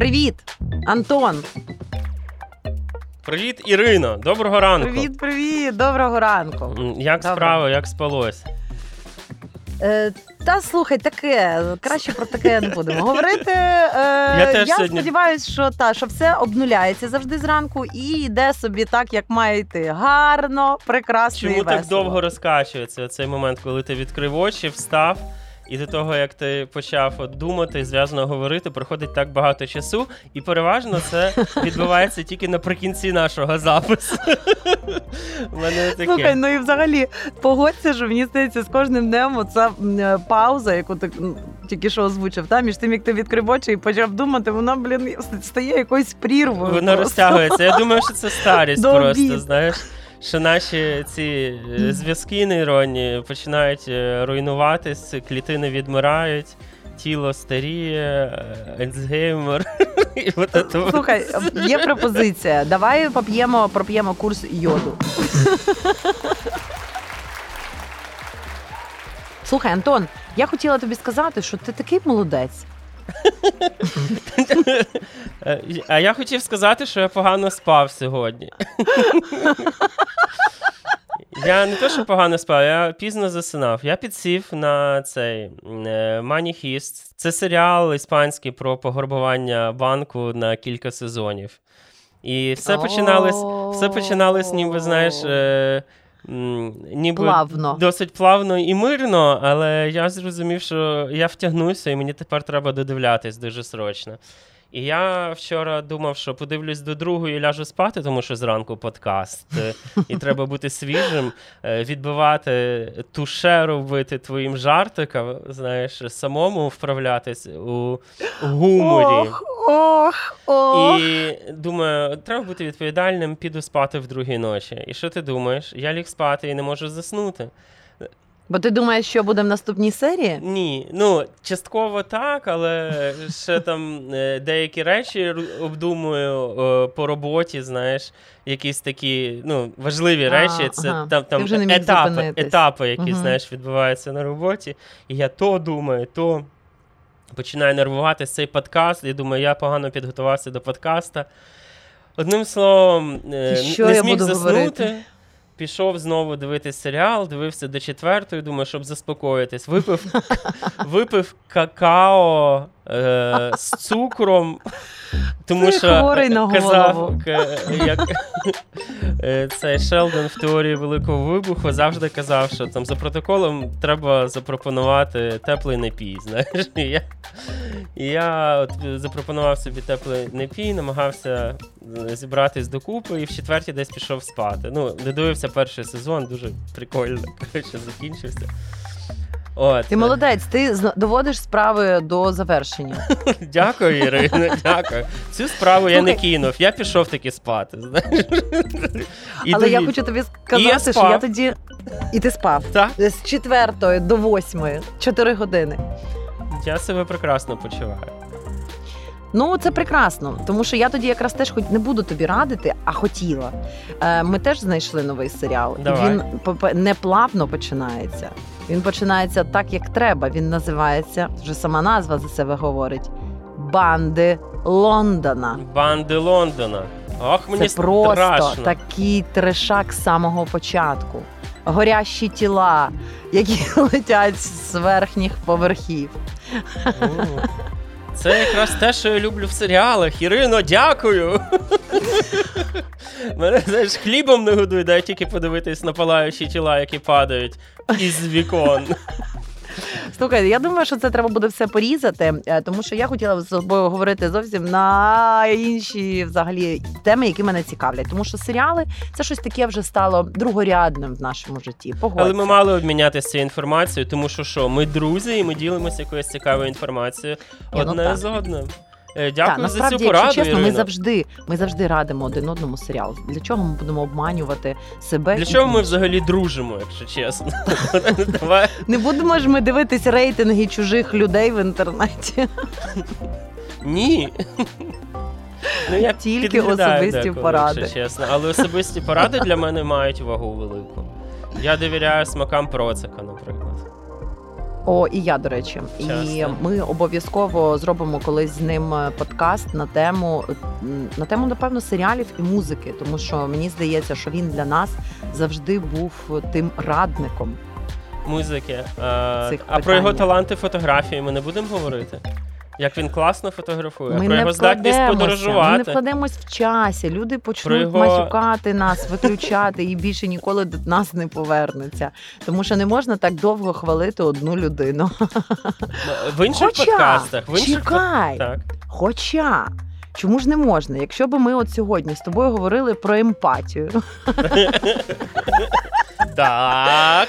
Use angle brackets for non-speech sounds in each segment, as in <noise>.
Привіт, Антон. Привіт, Ірино. Доброго ранку. Привіт, привіт, доброго ранку. Як Добре. справа, як спалось? Е, та слухай, таке краще про таке не будемо говорити. Е, Я теж я сьогодні- сподіваюся, що та що все обнуляється завжди зранку і йде собі так, як має йти. Гарно, прекрасно і Чому так довго розкачується цей момент, коли ти відкрив очі, встав, і до того, як ти почав от думати, зв'язано говорити, проходить так багато часу, і переважно це <laughs> відбувається тільки наприкінці нашого запису. Мене таке. Слухай, ну і взагалі погодься, що мені здається, з кожним днем оця е, пауза, яку ти тільки що озвучив, та між тим, як ти відкрив очі і почав думати, вона, блін, стає якоюсь прірвою. Воно просто. розтягується. Я думаю, що це старість До просто, обід. знаєш. Що наші ці е, зв'язки нейронні починають е, руйнуватись, клітини відмирають, тіло старіє, е, Альцгеймер. <laughs> І. Слухай, є пропозиція. Давай поп'ємо, проп'ємо курс йоду. Слухай, Антон, я хотіла тобі сказати, що ти такий молодець. Е, А я хотів сказати, що я погано спав сьогодні. Я не то, що погано спав, я пізно засинав. Я підсів на цей е, Money Це серіал іспанський про пограбування банку на кілька сезонів. І все починалось, все починалось, ніби знаєш. Ніби Плавно. досить плавно і мирно, але я зрозумів, що я втягнуся, і мені тепер треба додивлятись дуже срочно. І я вчора думав, що подивлюсь до другої ляжу спати, тому що зранку подкаст, е, і треба бути свіжим, е, відбивати туше робити твоїм жартикам, знаєш, самому вправлятись у гуморі. Ох, ох, ох. І думаю, треба бути відповідальним, піду спати в другій ночі. І що ти думаєш? Я ліг спати і не можу заснути. Бо ти думаєш, що буде в наступній серії? Ні, ну частково так, але ще там е, деякі речі обдумую по роботі, знаєш, якісь такі ну, важливі А, речі. Це ага. там, там етапи, етапи, які Мгм. знаєш, відбуваються на роботі. І я то думаю, то починаю нервуватися цей подкаст, і думаю, я погано підготувався до подкаста. Одним словом, е, що не я зміг буду заснути. говорити? Пішов знову дивитись серіал, дивився до четвертої, думаю, щоб заспокоїтись. Випив, <laughs> випив какао е, з цукром, тому Ти що хворий на казав, як е, цей Шелдон в теорії великого вибуху завжди казав, що там за протоколом треба запропонувати теплий напій. Знаєш, і я, і я от запропонував собі теплий напій, намагався е, зібратись докупи, і в четвертій десь пішов спати. Ну, додивився перший сезон, дуже прикольно. Коротше, закінчився. От. Ти молодець, ти доводиш справи до завершення. <laughs> Дякую, Ірино, дякую. Цю справу я не кинув, я пішов таки спати. Знаєш? <laughs> І Але я хочу тобі сказати, я що я тоді. І ти спав. Так, З четвертої до восьмої, чотири години. я себе прекрасно почуваю. Ну, це прекрасно, тому що я тоді якраз теж хоч не буду тобі радити, а хотіла. Е, Ми теж знайшли новий серіал. Давай. він не плавно починається. Він починається так, як треба. Він називається, вже сама назва за себе говорить: Банди Лондона. Банди Лондона. Ох, мені Це просто страшно. такий трешак з самого початку. Горящі тіла, які <laughs> летять з верхніх поверхів. Це якраз те, що я люблю в серіалах. Ірино, дякую. Мене знаєш, хлібом не годуй, дай тільки подивитись на палаючі тіла, які падають із вікон. Слухай, я думаю, що це треба буде все порізати, е, тому що я хотіла з тобою говорити зовсім на інші взагалі теми, які мене цікавлять. Тому що серіали це щось таке вже стало другорядним в нашому житті. Погодься. Але ми мали обмінятися цією інформацією, тому що що, ми друзі, і ми ділимося якоюсь цікавою інформацією ну одне ну, з одним. Е, Так, Дякую за насправді, цю пораду. якщо чесно, ми завжди, ми завжди радимо один одному серіал. Для чого ми будемо обманювати себе? Для чого ми взагалі дружимо, якщо чесно? <laughs> Давай. не будемо ж ми дивитись рейтинги чужих людей в інтернеті? Ні. Ну, я Тільки особисті деколи, поради. Якщо чесно. Але особисті поради для мене мають вагу велику. Я довіряю смакам процика, наприклад. О, і я, до речі, Часто. і ми обов'язково зробимо колись з ним е, подкаст на тему на тему, напевно, серіалів і музики, тому що мені здається, що він для нас завжди був тим радником. Музики. Е, Цих а про його таланти фотографії ми не будемо говорити? Як він класно фотографує, Ми про його здатність вкладемося, ми не вкладемось в часі. Люди почнуть його- матюкати нас, виключати і більше ніколи до нас не повернуться. Тому що не можна так довго хвалити одну людину. В інших Хоча, подкастах, в інших чекай. Так. Хоча. Чому ж не можна? Якщо би ми от сьогодні з тобою говорили про емпатію, <laughs> Так.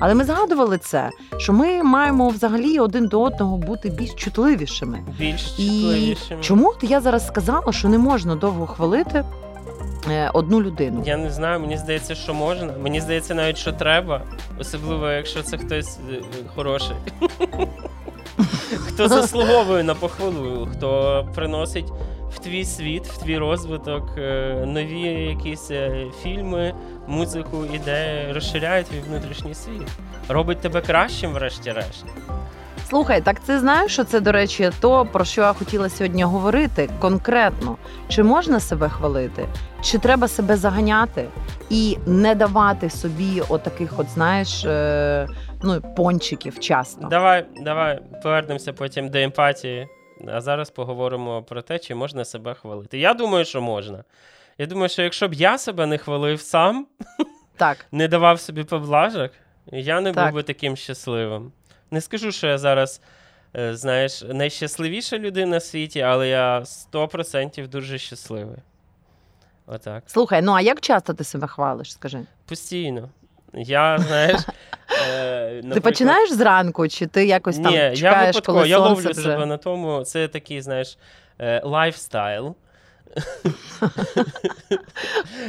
але ми згадували це, що ми маємо взагалі один до одного бути більш чутливішими. Більш І чутливішими. чому от я зараз сказала, що не можна довго хвалити е, одну людину? Я не знаю, мені здається, що можна. Мені здається, навіть що треба, особливо якщо це хтось е, хороший. Хто заслуговує на похвалу, хто приносить в твій світ, в твій розвиток е, нові якісь е, фільми, музику, ідеї, розширяє твій внутрішній світ. Робить тебе кращим, врешті-решт. Слухай, так це знаєш, що це, до речі, то про що я хотіла сьогодні говорити конкретно. Чи можна себе хвалити, чи треба себе заганяти і не давати собі отаких, от знаєш, е, ну пончиків часто. Давай, давай повернемося потім до емпатії. А зараз поговоримо про те, чи можна себе хвалити. Я думаю, що можна. Я думаю, що якщо б я себе не хвалив сам, Так, <laughs> не давав собі поблажок, я не Так. був би таким щасливим. Не скажу, що я зараз, е, знаєш, найщасливіша людина в світі, але я 100% дуже щасливий. Отак. слухай, ну а як часто ти себе хвалиш? Скажи, Постійно. Я, знаєш. <laughs> е, ти починаєш зранку, чи ти якось там Ні, я чекаєш, випадково, коли я сонце ловлю вже... себе на тому. Це такий, знаєш, е, лайфстайл. <laughs>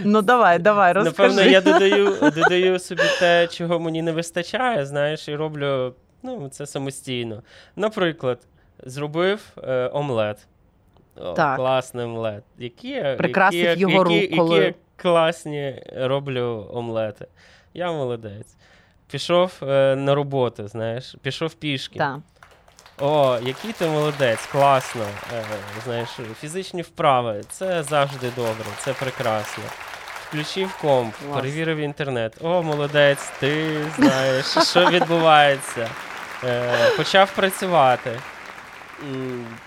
Ну давай, давай, розкажи. Напевно, я додаю, <laughs> додаю собі те, чого мені не вистачає, знаєш, і роблю ну, це самостійно. Наприклад, зробив е, омлет. О, Так. Класний омлет. Які, Прикрасив які, його які, рук, коли- які класні роблю омлети. Я молодець. Пішов е, на роботу, знаєш, пішов пішки. Так. О, який ти молодець, класно. Е, знаєш, фізичні вправи це завжди добре, це прекрасно. Включив комп, Клас. перевірив інтернет. О, молодець, ти знаєш, що відбувається. Е, почав працювати.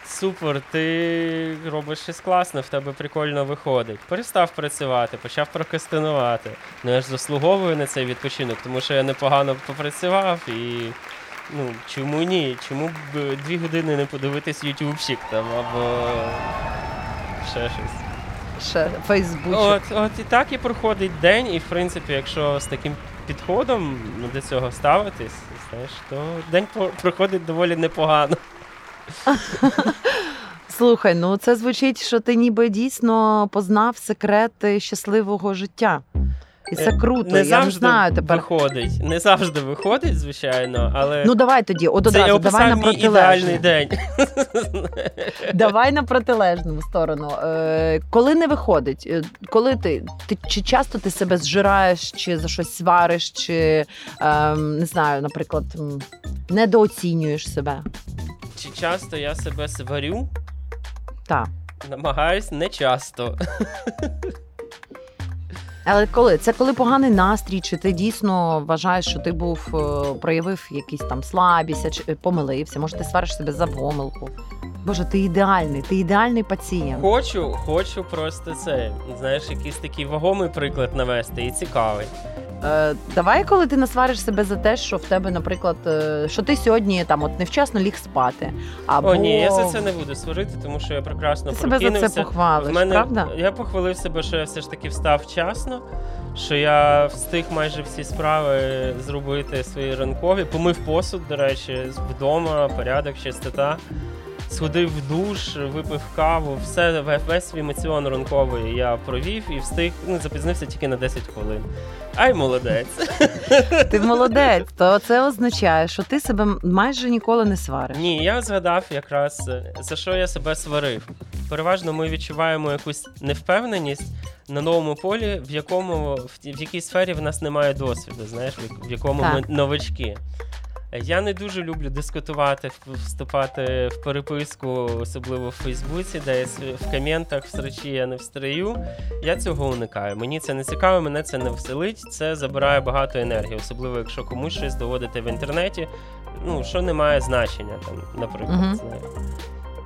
Супер, ти робиш щось класне, в тебе прикольно виходить. Перестав працювати, почав прокрастинувати. Ну я ж заслуговую на цей відпочинок, тому що я непогано попрацював і. Ну, чому ні? Чому б дві години не подивитись ютубчик там або ще щось. Ще Фейсбучик. От, от і так і проходить день, і в принципі, якщо з таким підходом ну, до цього ставитись, знаєш, то день проходить доволі непогано. <laughs> Слухай, ну це звучить, що ти ніби дійсно познав секрети щасливого життя. І це Е, круто. Не я завжди не знаю тепер. виходить. Не завжди виходить, звичайно, але Ну давай тоді, от це одразу давай на протилежну. день. <laughs> Давай на протилежну сторону. Е, коли не виходить, Е, коли ти, ти чи часто ти себе зжираєш, чи за щось свариш, чи ем, не знаю, наприклад, недооцінюєш себе. Чи часто я себе сварю? Так. Намагаюсь не часто. <laughs> Але коли це коли поганий настрій, чи ти дійсно вважаєш, що ти був е, проявив якісь там слабість, чи помилився? Може, ти свариш себе за помилку? Боже, ти ідеальний, ти ідеальний пацієнт. Хочу, хочу просто це, знаєш, якийсь такий вагомий приклад навести і цікавий. Е, давай, коли ти насвариш себе за те, що в тебе, наприклад, е, що ти сьогодні там от невчасно ліг спати. Або О, ні, я за це не буду сварити, тому що я прекрасно ти себе за прокинувся. це похвалиш, В мене правда? я похвалив себе, що я все ж таки встав вчасно, що я встиг майже всі справи зробити свої ранкові. Помив посуд, до речі, вдома, порядок, чистота. Сходив в душ, випив каву, все ве- весь свій емоціон ранковий я провів і встиг. Ну, запізнився тільки на 10 хвилин. Ай, молодець. <laughs> Ти молодець, то це означає, що ти себе майже ніколи не свариш. Ні, я згадав якраз за що я себе сварив. Переважно ми відчуваємо якусь невпевненість на новому полі, в якому в, в якій сфері в нас немає досвіду, знаєш, в, як- в якому ми Так. Я не дуже люблю дискутувати, вступати в переписку, особливо в Фейсбуці, десь в коментах в срачі я не встрію. Я цього уникаю. Мені це не цікаво, мене це не вселить. Це забирає багато енергії, особливо якщо комусь щось доводити в інтернеті, ну що не має значення, там, наприклад. Мгм.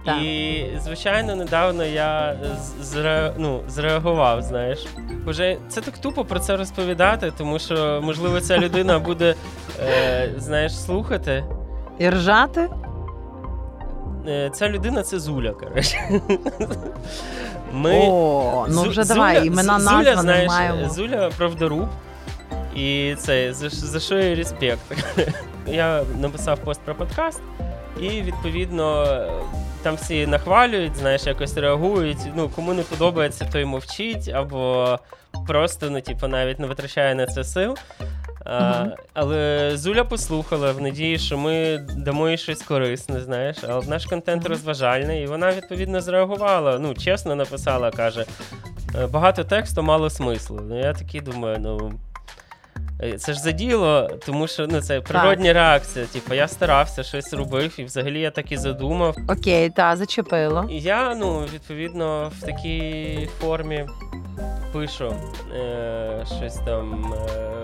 Знаєш. Так. І, звичайно, недавно я зре, ну, зреагував, знаєш. Уже це так тупо про це розповідати, тому що, можливо, ця людина <laughs> буде, е, знаєш, слухати. І ржати? Е, ця людина це Зуля, коротше. <laughs> Ми... О, ну Зу- вже давай, Зуля- імена назва Зуля, не маємо. Зуля правдоруб. І це за, за що їй респект. <laughs> Я написав пост про подкаст, і відповідно там всі нахвалюють, знаєш, якось реагують. Ну, кому не подобається, той мовчить, або просто, ну, типу, навіть не витрачає на це сил. А, Мгм. але Зуля послухала в надії, що ми дамо їй щось корисне, знаєш. Але наш контент Мгм. розважальний, і вона відповідно зреагувала. Ну, чесно написала, каже: «Е, багато тексту, мало смислу. Ну, я такий думаю, ну. Е, Це ж за діло, тому що ну, це природня реакція. Типу, я старався, щось робив, і взагалі я так і задумав. Окей, та зачепило. І я, ну, відповідно, в такій формі пишу е, щось там. Е,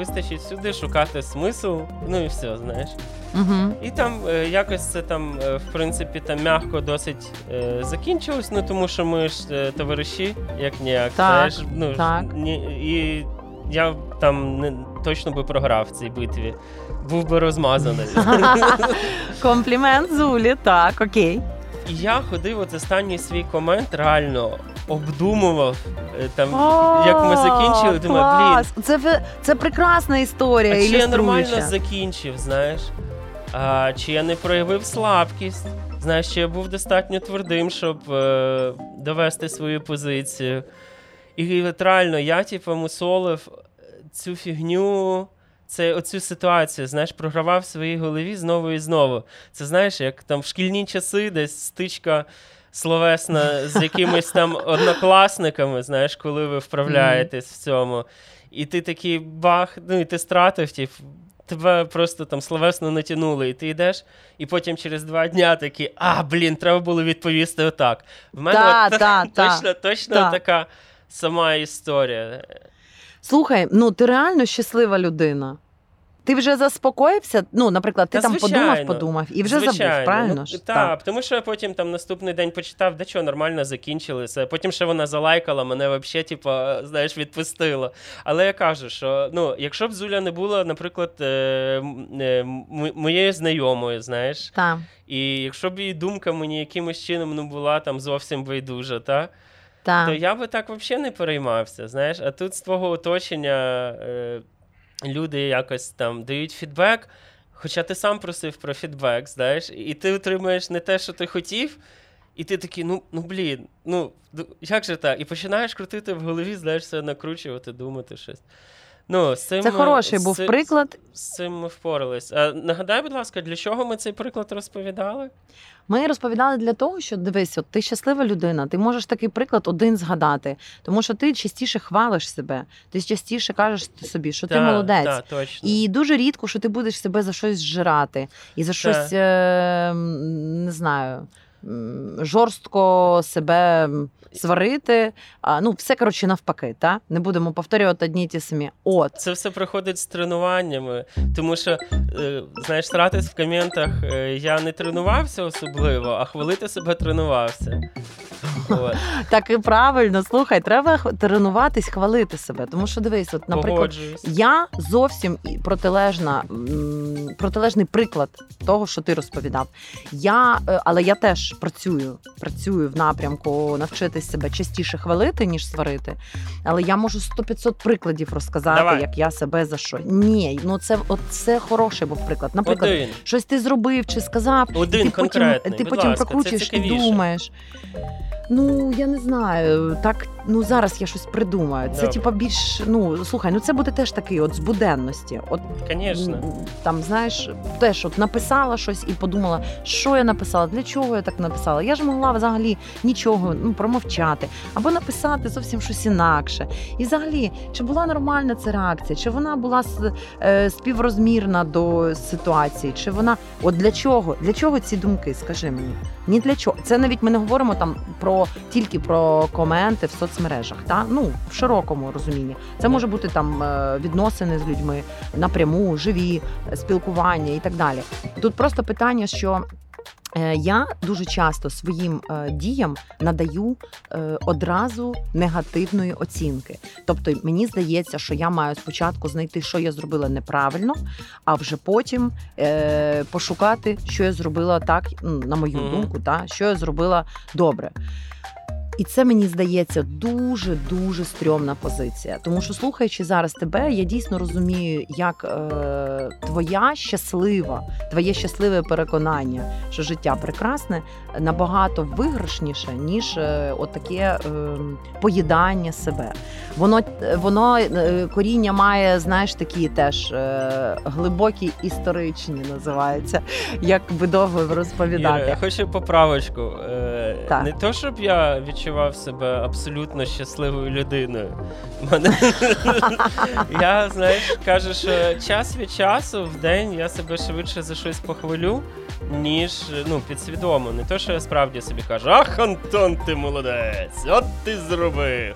вистачить сюди шукати смисл, ну і все, знаєш. Угу. І там е, якось це там, е, в принципі, там м'яко досить е, закінчилось, ну тому що ми ж е, товариші, як ніяк. Так, знаєш, ну, так. Ні, і я там не, точно би програв в цій битві. Був би розмазаний. <laughs> Комплімент Зулі, так, окей. І я ходив от останній свій комент, реально обдумував е, там, як ми закінчили, думаю, блін! Це, це прекрасна історія. а чи я нормально закінчив, знаєш? А, чи я не проявив слабкість? Знаєш, чи я був достатньо твердим, щоб е, довести свою позицію. І от реально, я, типу, мусолив цю фігню, це оцю ситуацію, знаєш, програвав в своїй голові знову і знову. Це знаєш, як там в шкільні часи десь стичка словесна з <laughs> якимись там однокласниками, знаєш, коли ви вправляєтесь в цьому. І ти такий бах, ну і ти стратив, типу, тебе просто там словесно натягнули, і ти йдеш, і потім через два дня такий, а, блін, треба було відповісти отак. В мене Та, от, та, <laughs> точно, точно та. така сама історія. Слухай, ну ти реально щаслива людина. Ти вже заспокоївся? Ну, наприклад, ти Та там подумав, звичайно. подумав і вже Звичайно. забув, правильно Ну, ж? так, тому що я потім там наступний день почитав, де що нормально закінчилося. Потім ще вона залайкала, мене взагалі, типу, знаєш, відпустила. Але я кажу, що ну, якщо б Зуля не була, наприклад, е, е, моєю знайомою, знаєш, Так. і якщо б її думка мені якимось чином не була там зовсім байдужа, та, то я би так взагалі не переймався. Знаєш, а тут з твого оточення е, люди якось там дають фідбек. Хоча ти сам просив про фідбек, знаєш, і ти отримуєш не те, що ти хотів, і ти такий, ну, ну блін, ну як же так? І починаєш крутити в голові, знаєш, все накручувати, думати щось. Ну, з цим, Це ми- хороший з був приклад. З цим ми впорались. А, нагадай, будь ласка, для чого ми цей приклад розповідали? Ми розповідали для того, що дивись, от ти щаслива людина, ти можеш такий приклад один згадати, тому що ти частіше хвалиш себе, ти частіше кажеш собі, що ти молодець. та, точно. І дуже рідко, що ти будеш себе за щось зжирати і за щось, е, не знаю, жорстко себе сварити. А, ну, все коротше навпаки, та? не будемо повторювати одні й ті самі. От. Це все приходить з тренуваннями, тому що, е, знаєш, стратись в коментах е, я не тренувався особливо, а хвалити себе тренувався. От, <laughs> Так і правильно, слухай, треба тренуватись, хвалити себе. Тому що дивись, от, наприклад. Я зовсім протилежна, протилежний приклад того, що ти розповідав. Я, е, але я теж працюю, працюю в напрямку навчитись себе частіше хвалити, ніж сварити. Але я можу 100-500 прикладів розказати, Давай. як я себе за що. Ні, ну це от це хороший був приклад. Наприклад, Один. щось ти зробив чи сказав, Один і ти потім, ти потім ласка, прокручуєш і думаєш. Ну, я не знаю. Так ну зараз я щось придумаю. Це Добре. типа більш ну слухай, ну це буде теж такий от з буденності. От Звісно. там знаєш, теж от написала щось і подумала, що я написала, для чого я так написала. Я ж могла взагалі нічого ну промовчати або написати зовсім щось інакше. І взагалі, чи була нормальна ця реакція, чи вона була е, співрозмірна до ситуації, чи вона от для чого? Для чого ці думки? Скажи мені. Ні для чого. Це навіть ми не говоримо там про тільки про коменти в соцмережах, та ну в широкому розумінні. Це може бути там е, відносини з людьми напряму, живі е, спілкування і так далі. Тут просто питання, що. Е, Я дуже часто своїм е, діям надаю е, одразу негативної оцінки. Тобто мені здається, що я маю спочатку знайти, що я зробила неправильно, а вже потім пошукати, що я зробила так, на мою Мгм. думку, та, що я зробила добре. І це мені здається дуже дуже стрьомна позиція. Тому що слухаючи зараз тебе, я дійсно розумію, як е, твоя щаслива, твоє щасливе переконання, що життя прекрасне, набагато виграшніше, ніж е, отаке е, поїдання себе. Воно воно е, коріння має, знаєш, такі теж е, глибокі історичні називаються, як би довго розповідати. Іра, я хочу поправочку. Е. Не то, щоб я відчував себе абсолютно щасливою людиною. Мене... <laughs> я, знаєш, кажу, що час від часу в день я себе швидше за щось похвалю, ніж ну, підсвідомо. Не то, що я справді собі кажу, ах, Антон, ти молодець, от ти зробив.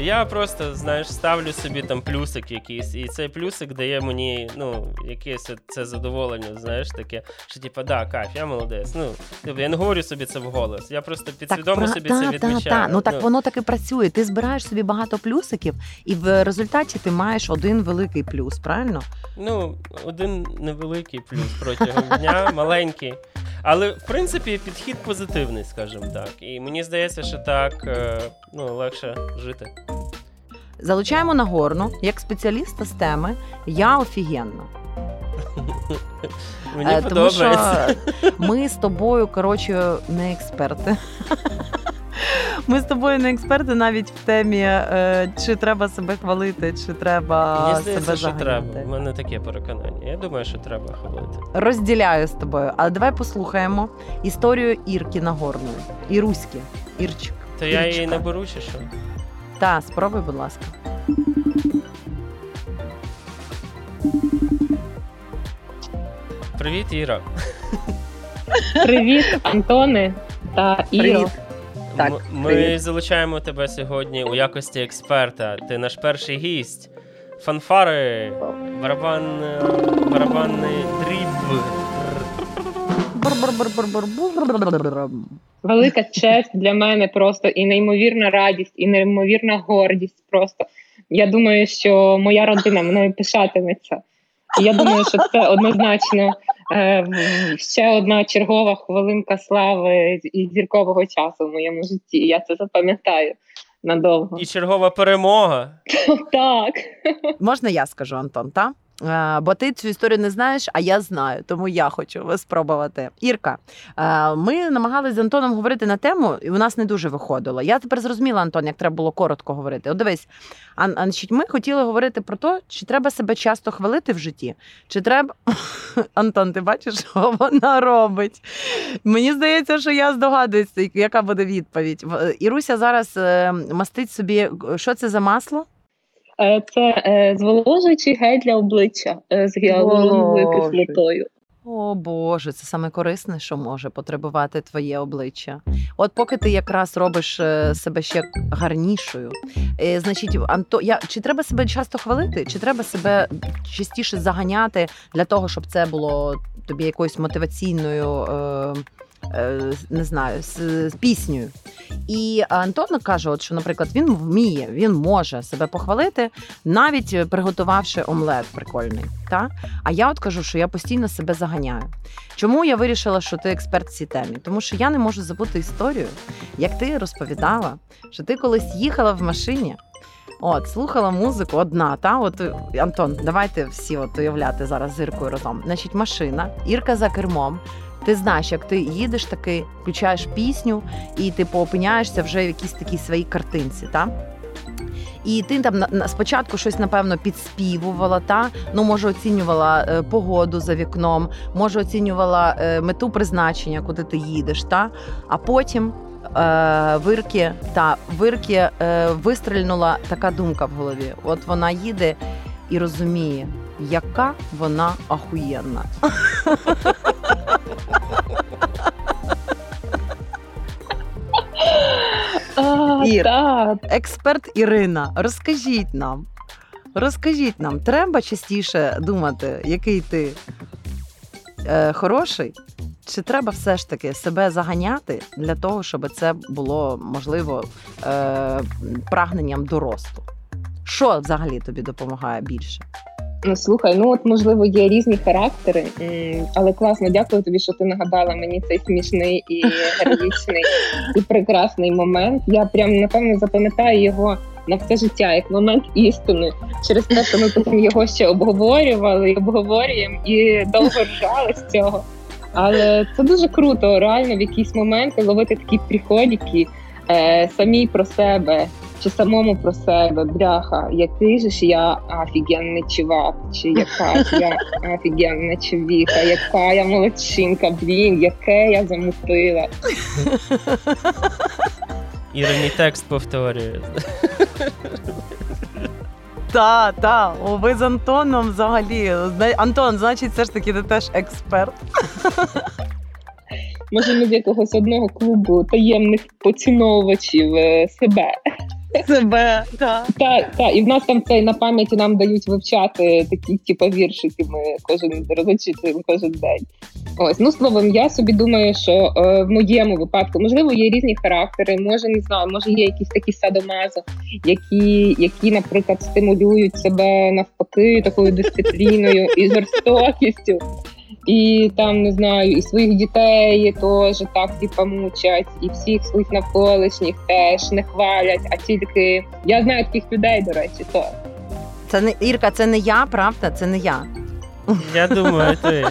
Я просто, знаєш, ставлю собі там плюсик якийсь, і цей плюсик дає мені, ну, якесь це задоволення, знаєш, таке, що типа, да, кайф, я молодець. Ну, типу, я не говорю собі це вголос. Я просто підсвідомо пра- собі та, це та, відмічаю. та. Ну так воно так і працює. Ти збираєш собі багато плюсиків, і в результаті ти маєш один великий плюс, правильно? Ну, один невеликий плюс протягом дня, <laughs> маленький. Але в принципі підхід позитивний, скажімо так. І мені здається, що так е, ну, легше жити. Залучаємо Нагорну як спеціаліста з теми Я офігенна. <laughs> Мені Е, Тому подобається. що ми з тобою, коротше, не експерти. Ми з тобою не експерти навіть в темі, е, чи треба себе хвалити, чи треба Мені здається, себе що треба. У мене таке переконання. Я думаю, що треба хвалити. Розділяю з тобою. Але давай послухаємо історію Ірки Нагорної. Іруськи. Ірчик. То я її Ірочка. наберу чи що? Та, спробуй, будь ласка. Привіт, Іра. Привіт, Антоне та Іро. Так, М- Ми привіт. залучаємо тебе сьогодні у якості експерта. Ти наш перший гість. Фанфари, барабан, е, барабанний дріб. Велика честь для мене просто і неймовірна радість, і неймовірна гордість. Просто я думаю, що моя родина мною пишатиметься. І я думаю, що це однозначно е, ще одна чергова хвилинка слави і зіркового часу в моєму житті. Я це запам'ятаю надовго. І чергова перемога. <laughs> Так. Можна я скажу, Антон, та? Е, Бо ти цю історію не знаєш, а я знаю, тому я хочу спробувати. Ірка, е, ми намагалися з Антоном говорити на тему, і у нас не дуже виходило. Я тепер зрозуміла, Антон, як треба було коротко говорити. От дивись, значить, ми хотіли говорити про те, чи треба себе часто хвалити в житті, чи треба. <laughs> Антон, ти бачиш, що вона робить? Мені здається, що я здогадуюся, яка буде відповідь. Іруся зараз е, мастить собі, що це за масло? Е, Це е, зволожуючий гель для обличчя е, з гіалуроновою кислотою. О Боже, це саме корисне, що може потребувати твоє обличчя. От поки ти якраз робиш себе ще гарнішою. Значить, Анто, я, чи треба себе часто хвалити, чи треба себе частіше заганяти для того, щоб це було тобі якоюсь мотиваційною. Е, не знаю, з, з піснею. І Антон каже, от, що, наприклад, він вміє, він може себе похвалити, навіть е, приготувавши омлет прикольний. Та? А я от кажу, що я постійно себе заганяю. Чому я вирішила, що ти експерт в цій темі? Тому що я не можу забути історію, як ти розповідала, що ти колись їхала в машині. От, слухала музику одна, та от е, Антон, давайте всі от уявляти зараз з Іркою разом. Значить, машина, Ірка за кермом, Ти знаєш, як ти їдеш такий, включаєш пісню, і типу опиняєшся вже в якійсь такій своїй картинці. Та? І ти там спочатку щось напевно підспівувала, та ну може оцінювала е, погоду за вікном, може оцінювала е, мету призначення, куди ти їдеш, та а потім е, вирки та вирки е, вистрільнула така думка в голові. От вона їде і розуміє, яка вона ахуєнна. <laughs> А, Ір. так. Експерт Ірина, розкажіть нам. Розкажіть нам, треба частіше думати, який ти е, хороший, чи треба все ж таки себе заганяти для того, щоб це було можливо е, прагненням до росту? Що взагалі тобі допомагає більше? Ну слухай, ну от можливо є різні характери, але класно, дякую тобі, що ти нагадала мені цей смішний і героїчний і прекрасний момент. Я прям напевно запам'ятаю його на все життя як момент істини через те, що ми потім його ще обговорювали і обговорюємо і довго ржали з цього. Але це дуже круто, реально в якісь моменти ловити такі приходики е, самі про себе чи самому про себе, бляха, який же ж я офігенний чувак, чи яка ж я <laughs> офігенна чоловіка, яка я молодчинка, блін, яке я замутила. <laughs> Іра текст повторює. <laughs> Та, та, ви з Антоном взагалі. Антон, значить, все ж таки ти теж експерт. Може, ми з якогось одного клубу таємних поціновувачів е, себе. Себе. Так, так, і в нас там цей на пам'яті нам дають вивчати такі, типу, віршики. Ми кожен розчитуємо кожен день. Ось, ну словом, я собі думаю, що е, в моєму випадку можливо є різні характери. Може, не знаю, може є якісь такі садомазо, які, які, наприклад, стимулюють себе навпаки такою дисципліною і жорстокістю. І там не знаю, і своїх дітей теж так типа мучать, і всіх своїх навколишніх теж не хвалять, а тільки я знаю таких людей, до речі, то Це не Ірка, це не я, правда? Це не я. Я думаю, ти.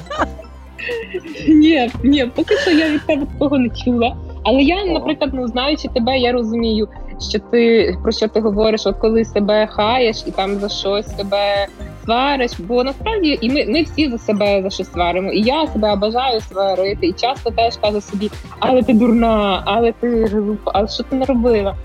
ні, ні, поки що я від тебе такого не чула. Але я, наприклад, ну знаючи тебе, я розумію, що ти про що ти говориш, от коли себе хаєш і там за щось себе свариш, бо насправді і ми, ми всі за себе за щось сваримо. І я себе бажаю сварити, і часто теж кажу собі, але ти дурна, але ти глупа, але що ти не робила?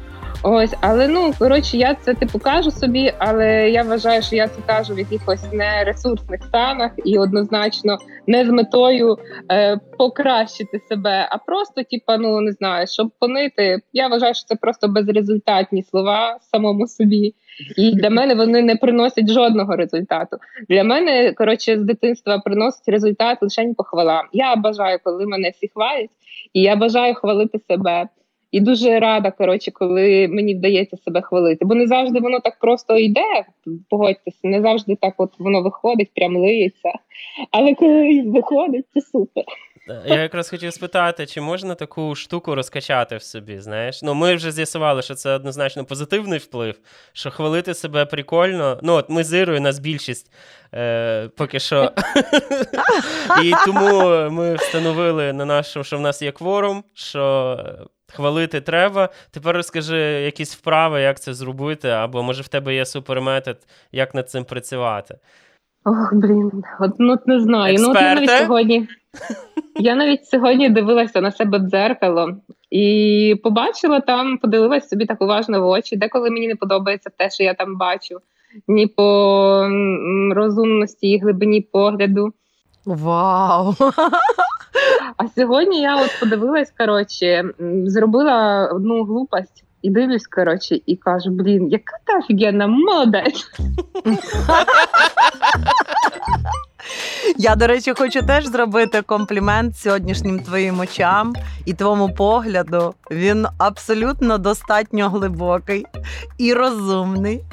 Ось, але ну коротше, я це типу кажу собі, але я вважаю, що я це кажу в якихось нересурсних станах і однозначно не з метою е, покращити себе, а просто, типа, ну не знаю, щоб понити. Я вважаю, що це просто безрезультатні слова самому собі. І для мене вони не приносять жодного результату. Для мене коротше з дитинства приносить результат лише похвала. Я бажаю, коли мене всі хвалять, і я бажаю хвалити себе. І дуже рада, коротше, коли мені вдається себе хвалити. Бо не завжди воно так просто йде. Погодьтеся, не завжди так от воно виходить, прям лиється. Але коли виходить, це супер. Я якраз хотів спитати, чи можна таку штуку розкачати в собі, знаєш? Ну, ми вже з'ясували, що це однозначно позитивний вплив, що хвалити себе прикольно. Ну, от ми з Ірою, нас більшість е, поки що. І тому ми встановили на нашу, що в нас є кворум, що хвалити треба. Тепер розкажи якісь вправи, як це зробити, або може в тебе є суперметод, як над цим працювати. Ох, блін, от ну не знаю. Ну, от я навіть сьогодні. Я навіть сьогодні дивилася на себе дзеркало і побачила там, подивилася собі так уважно в очі. Деколи мені не подобається те, що я там бачу, ні по розумності і глибині погляду. Вау! <laughs> А сьогодні я от подивилась, коротше, зробила одну глупость і дивлюсь, коротше, і кажу: блін, яка ти офігенна молодець. Я, до речі, хочу теж зробити комплімент сьогоднішнім твоїм очам і твоєму погляду. Він абсолютно достатньо глибокий і розумний.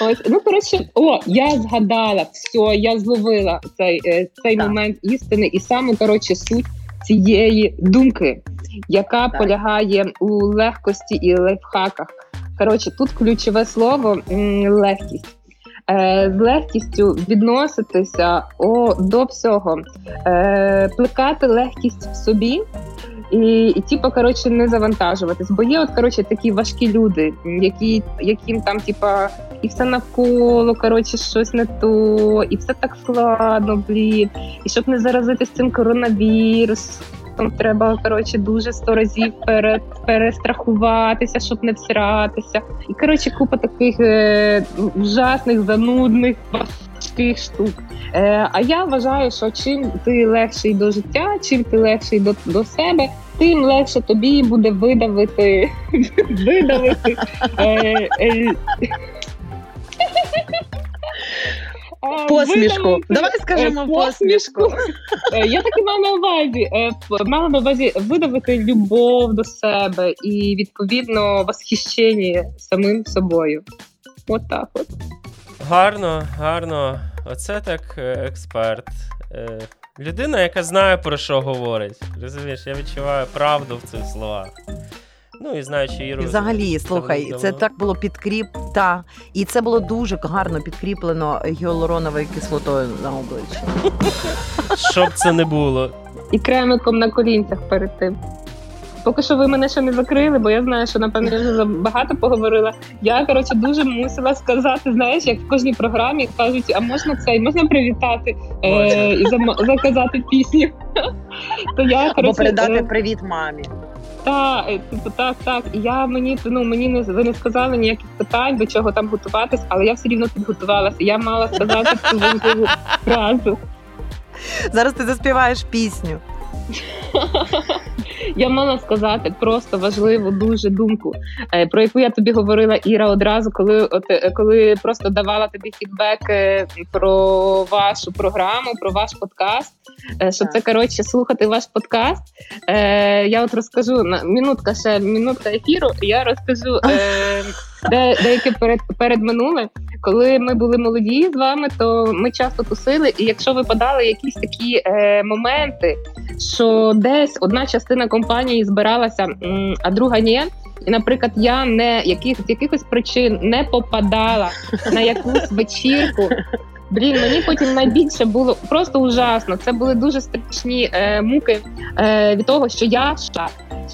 Ось, ну коротше, о, я згадала все, я зловила цей, е, цей Так. момент істини, і саме коротше суть цієї думки, яка Так. полягає у легкості і лайфхаках. Коротше, тут ключове слово легкість. е, з легкістю відноситися о, до всього, е, плекати легкість в собі. І, і типу, коротше, не завантажуватись. Бо є от коротше такі важкі люди, які яким там, типа, і все навколо, коротше, щось не то, і все так складно, блін. І щоб не заразитись цим коронавірусом, треба коротше дуже сто разів перед перестрахуватися, щоб не всратися. І коротше, купа таких е, ужасних, занудних, важких штук. Е, А я вважаю, що чим ти легший до життя, чим ти легший до, до себе. Тим легше тобі буде видавити <laughs> видавити е, е, Посмішку. Видавити, Давай скажемо е, посмішку. Е, <laughs> Я таки мала на увазі, мала на увазі видавити любов до себе і відповідно восхищення самим собою. От так от. Гарно, гарно. Оце так е, експерт. Е, Людина, яка знає про що говорить. Розумієш, я відчуваю правду в цих словах. Ну і знаючи Іру. Взагалі, слухай, давно- це так було підкріп, та і це було дуже гарно підкріплено гіалуроновою кислотою на обличчі. Щоб це не було. І кремиком на колінцях перед тим. Поки що ви мене ще не закрили, бо я знаю, що напевно я вже багато поговорила. Я коротше дуже мусила сказати, знаєш, як в кожній програмі кажуть, а можна це, можна привітати е, і зам- заказати пісню. <laughs> То я Або передати е, привіт мамі. Так, е, типу, так, так. І я мені ну мені не ви не сказали ніяких питань, до чого там готуватись, але я все рівно підготувалася. Я мала сказати цю важливу фразу. Зараз ти заспіваєш пісню. <laughs> Я мала сказати просто важливу дуже думку, е, про яку я тобі говорила Іра одразу, коли от е, коли просто давала тобі фідбек е, про вашу програму, про ваш подкаст. Що це коротше слухати ваш подкаст. Я от розкажу на минутка ще минутка ефіру. Я розкажу <laughs> де деяке перед перед минуле. Коли ми були молоді з вами, то ми часто тусили, і якщо випадали якісь такі е, моменти, що десь одна частина компанії збиралася, а друга ні. І, наприклад, я не яких з якихось причин не попадала на якусь вечірку. Блін, мені потім найбільше було просто ужасно. Це були дуже страшні е, муки е, від того, що я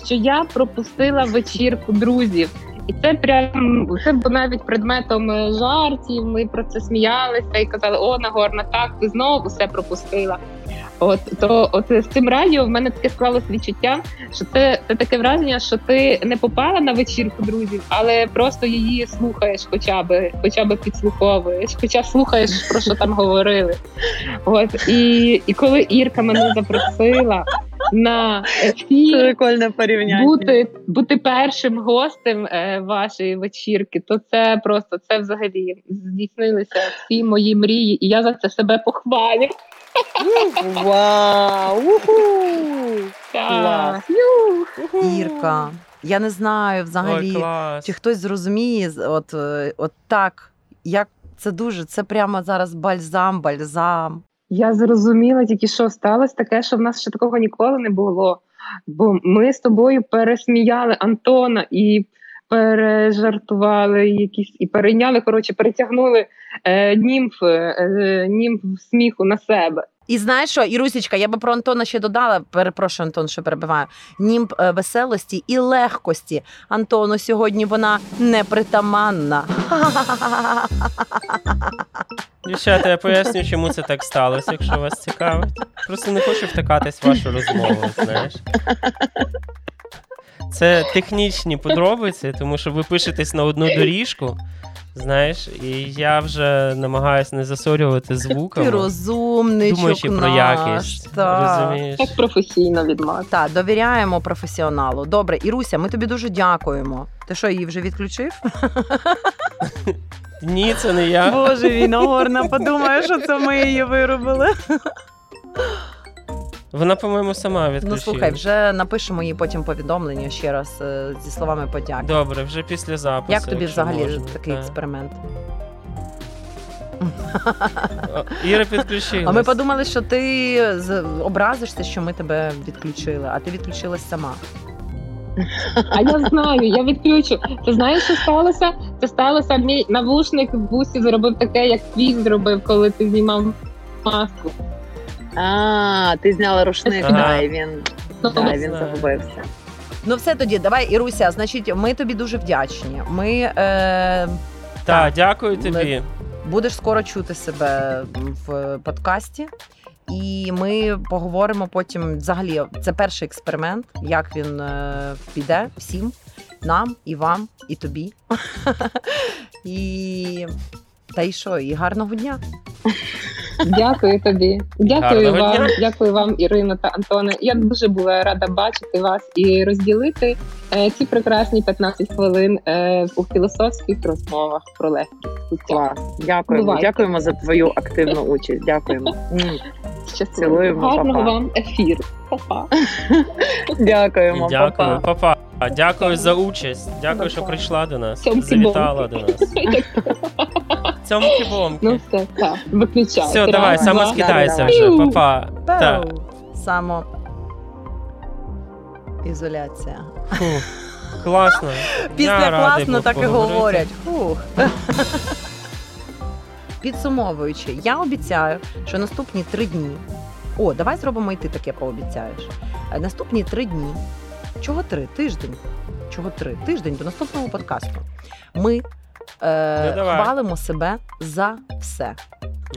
що я пропустила вечірку друзів. І це прям це було навіть предметом е, жартів. Ми про це сміялися і казали: О, Нагорна, так ти знову все пропустила. От то, от з цим радіо в мене таке склалось відчуття, що це, це таке враження, що ти не попала на вечірку друзів, але просто її слухаєш, хоча би, хоча би підслуховуєш, хоча слухаєш про що там говорили. От і, і коли Ірка мене запросила на ефір Прикольне порівняння. бути, бути першим гостем е, вашої вечірки, то це просто це взагалі здійснилися всі мої мрії, і я за це себе похвалю. Вау! уху! Клас. Ірка. Я не знаю Ой, взагалі, клас. чи хтось зрозуміє, от, е, от так, як це дуже, це прямо зараз бальзам, бальзам. Я зрозуміла тільки, що сталося таке, що в нас ще такого ніколи не було. Бо ми з тобою пересміяли Антона і пережартували якісь, і перейняли, коротше, перетягнули е, німф, е, німф сміху на себе. І знаєш що, Ірусічка, я би про Антона ще додала. Перепрошую, Антон, що перебиваю. Німб е, веселості і легкості. Антону сьогодні вона непритаманна. <laughs> Дівчата, я поясню, чому це так сталося, якщо вас цікавить. Просто не хочу втикатись в вашу розмову, знаєш. Це технічні подробиці, тому що ви пишетесь на одну доріжку, знаєш, і я вже намагаюся не засорювати Ти звуками, розумничок думаючи про наш. якість. Так. Розумієш? Так професійно від вас. Так, довіряємо професіоналу. Добре, Іруся, ми тобі дуже дякуємо. Ти що, її вже відключив? <laughs> Ні, це не я. Боже, він Огорна подумає, що це ми її виробили. Вона, по-моєму, сама відключила. Ну слухай, вже напишемо їй потім повідомлення ще раз е, зі словами подяки. Добре, вже після запису. Як тобі взагалі можна, такий так. експеримент? Іра підключилась. А ми подумали, що ти образишся, що ми тебе відключили, а ти відключилась сама. А я знаю, я відключу. Ти знаєш, що сталося? Це сталося мій навушник в вусі зробив таке, як твій зробив, коли ти знімав маску. А, ти зняла рушник, Ага. да, і він, Ну, да, і він загубився. Ну все тоді, давай, Іруся, значить, ми тобі дуже вдячні. Ми е, Так, дякую тобі. будеш скоро чути себе в подкасті. І ми поговоримо потім. Взагалі, це перший експеримент, як він е, піде всім, нам, і вам, і тобі. <laughs> І та й що, і гарного дня. Дякую тобі. Дякую Гарного вам, дня. дякую вам, Ірино та Антоне. Я дуже була рада бачити вас і розділити е, ці прекрасні 15 хвилин е, у філософських розмовах про легкість буття. Дякуємо. Бувайте. Дякуємо за твою активну участь. Дякуємо. Щасливо. Цілуємо, Гарного па-па. вам ефіру. Па-па. <laughs> Дякуємо. Дякую, па-па. папа. Дякую за участь. Дякую, що прийшла до нас. Завітала до нас. <laughs> Цьомки бомки. Ну все, так, виключай. Все, давай, два. самоскидайся вже, папа. Так. Само. Ізоляція. Фух, Класно. <laughs> Після Я класно так і говорять. Фух. Підсумовуючи, я обіцяю, що наступні три дні. О, давай зробимо і ти таке пообіцяєш. Е, Наступні три дні. Чого три? Тиждень. Чого три? Тиждень до наступного подкасту. Ми е, Ну, хвалимо себе за все.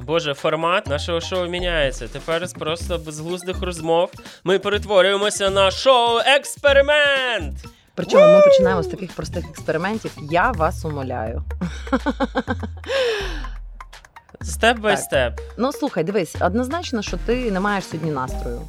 Боже, формат нашого шоу міняється. Тепер з просто безглуздих розмов ми перетворюємося на шоу-експеримент. Причому ми починаємо з таких простих експериментів. Я вас умоляю. <laughs> Step by step. Ну слухай, дивись, однозначно, що ти не маєш сьогодні настрою.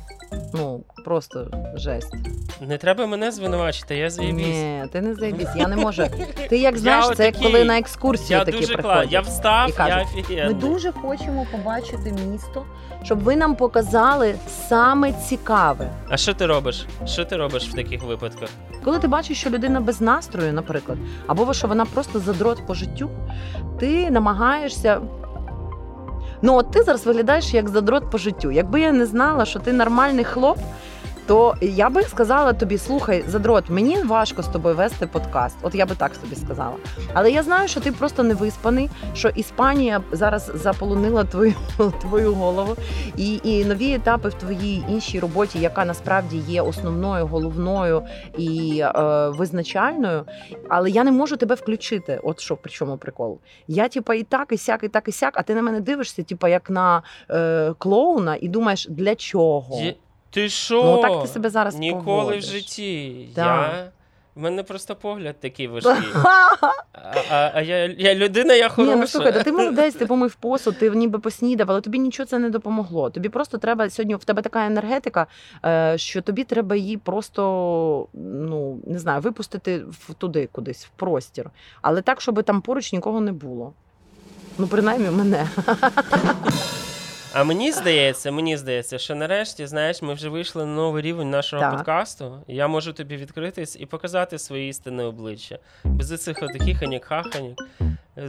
Ну, просто жесть. Не треба мене звинувачити, я заєбісь. Ні, ти не заєбісь, я не можу. Ти як знаєш, це як коли на екскурсію Я такі дуже клас. приходять. Я встав, і кажуть, я Ми дуже хочемо побачити місто, щоб ви нам показали саме цікаве. А що ти робиш? Що ти робиш в таких випадках? Коли ти бачиш, що людина без настрою, наприклад, або що вона просто задрот по життю, ти намагаєшся. Ну, от ти зараз виглядаєш як задрот по життю. Якби я не знала, що ти нормальний хлоп, то я би сказала тобі: слухай, задрот, мені важко з тобою вести подкаст. От я би так собі сказала. Але я знаю, що ти просто не виспаний, що Іспанія зараз заполонила твою, <laughs> твою голову, і, і нові етапи в твоїй іншій роботі, яка насправді є основною, головною і е, визначальною. Але я не можу тебе включити. От що при чому прикол? Я, типа, і так, і сяк, і так, і сяк, а ти на мене дивишся, типа, як на е, клоуна, і думаєш, для чого? Ти що? Ну, так ти себе зараз Ніколи поводиш. в житті. Так. Я... В мене просто погляд такий важкий. А, а, а я, я людина, я хороша. Ні, ну слухай, ти молодець, ти помив посуд, ти ніби поснідав, але тобі нічого це не допомогло. Тобі просто треба сьогодні в тебе така енергетика, е, що тобі треба її просто ну не знаю, випустити в туди, кудись, в простір. Але так, щоб там поруч нікого не було. Ну, принаймні, мене. А мені здається, мені здається, що нарешті, знаєш, ми вже вийшли на новий рівень нашого Так. подкасту. І я можу тобі відкритись і показати своє істинне обличчя. Без цих хіханік хаханік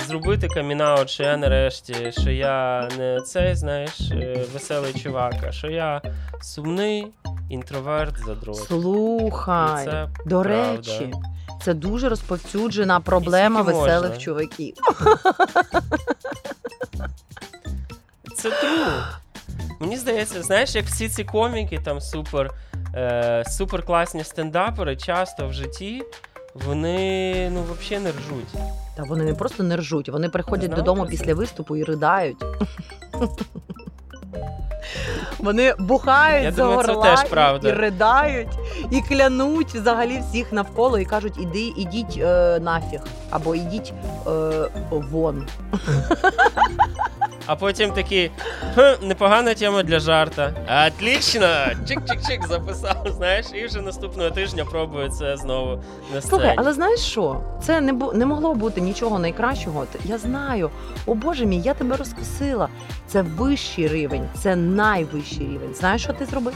Зробити камінаут, що я нарешті, що я не цей, знаєш, е, веселий чувак, а що я сумний інтроверт задрот. Слухай, це до правда. речі, це дуже розповсюджена проблема веселих можна? чуваків. <laughs> Це true. Мені здається, знаєш, як всі ці коміки, там супер, е, супер класні стендапери, часто в житті вони ну взагалі не ржуть. Та вони не просто не ржуть, вони приходять Знав додому про це? після виступу і riдають. Вони бухають Я за думаю, це теж правда. і ридають, і клянуть взагалі всіх навколо і кажуть, іди, ідіть е, нафіг, або ідіть е, вон. А потім такі «Хм, непогана тема для жарта. Отлично! Чик-чик-чик записав, <laughs> знаєш, і вже наступного тижня пробую це знову на сцені. Слухай, але знаєш що? Це не бу- не могло бути нічого найкращого. Я знаю. О Боже мій, я тебе розкусила. Це вищий рівень, це найвищий рівень. Знаєш, що ти зробив?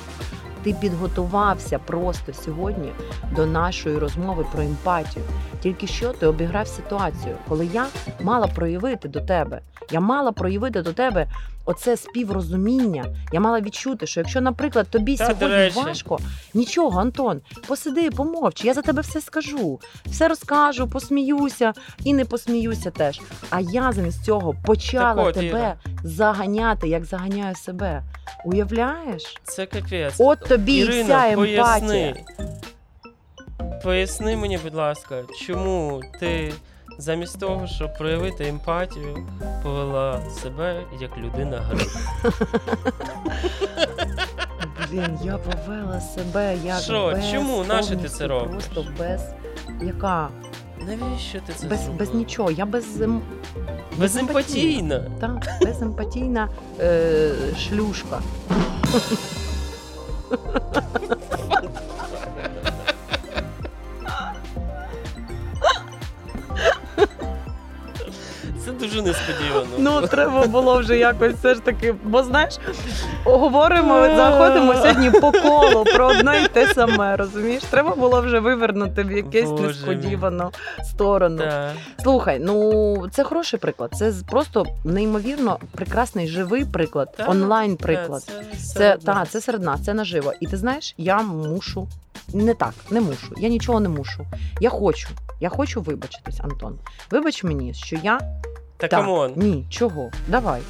Ти підготувався просто сьогодні до нашої розмови про емпатію. Тільки що ти обіграв ситуацію, коли я мала проявити до тебе Я мала проявити до тебе оце співрозуміння. Я мала відчути, що якщо, наприклад, тобі Та, сьогодні важко, нічого, Антон, посиди, помовч, я за тебе все скажу, все розкажу, посміюся і не посміюся теж. А я замість цього почала Так от, тебе Іра. заганяти, як заганяю себе. Уявляєш? Це капець. От тобі і вся емпатія. поясни. Поясни мені, будь ласка, чому ти замість того, щоб проявити емпатію, повела себе як людина гриб? Блін, я повела себе як Що? без, Чому? Нащо ти це робиш? Просто без яка? Навіщо ти це Без, зробила? без нічого. Я без ем- Беземпатійна. та, беземпатійна е, шлюшка. Дуже несподівано. Ну, треба було вже якось все ж таки, бо знаєш, говоримо, заходимо сьогодні по колу про одне й те саме, розумієш? Треба було вже вивернути в якусь Боже мій. несподівану сторону. Так. Слухай, ну це хороший приклад. Це просто неймовірно прекрасний живий приклад, Та, онлайн приклад. Це, Це та це серед нас, це наживо. І ти знаєш, я мушу не так, не мушу. Я нічого не мушу. Я хочу. Я хочу вибачитись, Антон. Вибач мені, що я Та так, come on, ні, чого? Давай.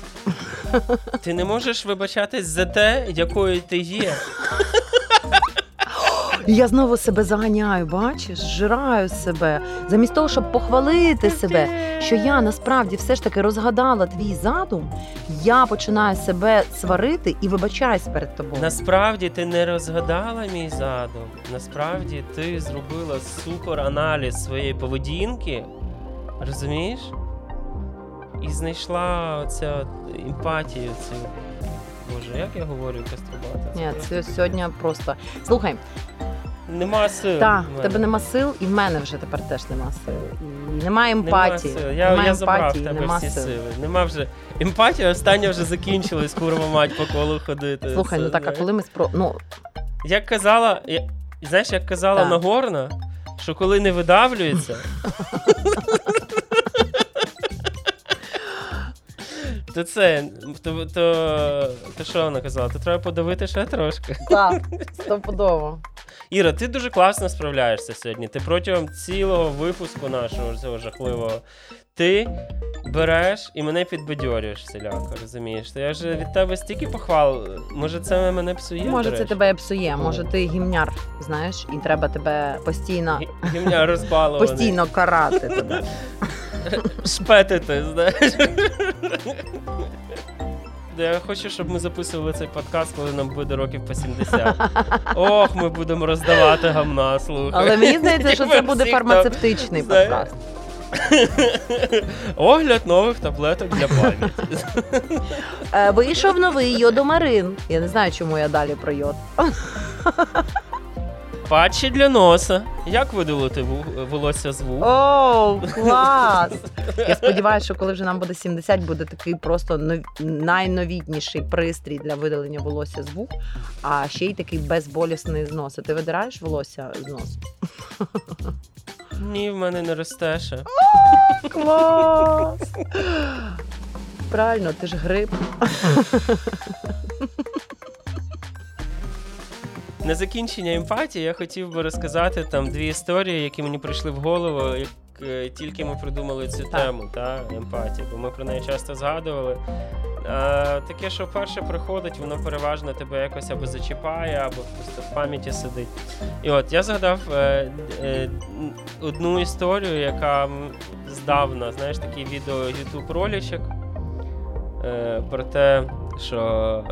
<laughs> ти не можеш вибачатись за те, якою ти є. <gasps> Я знову себе заганяю, бачиш, зжираю себе. Замість того, щоб похвалити себе, що я насправді все ж таки розгадала твій задум, я починаю себе сварити і вибачаюсь перед тобою. Насправді ти не розгадала мій задум. Насправді ти зробила супер аналіз своєї поведінки. Розумієш? І знайшла оця емпатію цю. Боже, як я говорю каструбати? Ні, це сьогодні просто. Слухай, Нема сил. та, в тебе нема сил, і в мене вже тепер теж нема сил. І немає Нема емпатії. сил. Я, Нема я забрав в тебе нема всі сил. сили. Нема вже. Емпатія остання вже закінчилась, курва мать, по колу ходити. Слухай, Це, ну так, а коли ми спро... ну, Як казала, я, знаєш, як казала Так. Нагорна, що коли не видавлюється. <laughs> То це, то, то, то що вона казала? То треба подавити ще трошки. так, <laughs> стопудово. Іра, ти дуже класно справляєшся сьогодні. Ти протягом цілого випуску нашого цього жахливого. Ти береш і мене підбадьорюєш всіляко, розумієш? То я ж від тебе стільки похвал. Може, це мене псує? Може, це тебе псує, може ти гімняр, знаєш, і треба тебе постійно, Гі- Гімня постійно карати <laughs> тебе. Шпетити, знаєш. Я хочу, щоб ми записували цей подкаст, коли нам буде років по 70. Ох, ми будемо роздавати гамна, слухай. Але мені здається, що це буде фармацевтичний подкаст. Огляд нових таблеток для пам'яті. Е, Вийшов новий йодомарин. Я не знаю, чому я далі про йод. Патчі для носа. Як видалити волосся з вух? О, клас! <laughs> Я сподіваюся, що коли вже нам буде 70, буде такий просто нов... найновітніший пристрій для видалення волосся з вух, а ще й такий безболісний знос. А Ти видираєш волосся з носу? Ні, в мене не росте ще. Клас! Правильно, ти ж гриб. <laughs> На закінчення емпатії я хотів би розказати там дві історії, які мені прийшли в голову, як е, тільки ми придумали цю Так. тему, та, емпатії, бо ми про неї часто згадували. А, таке, що перше приходить, воно переважно тебе якось або зачіпає, або просто в пам'яті сидить. І от я згадав е, е, одну історію, яка здавна, знаєш, такий відео YouTube ролічок е, про те, що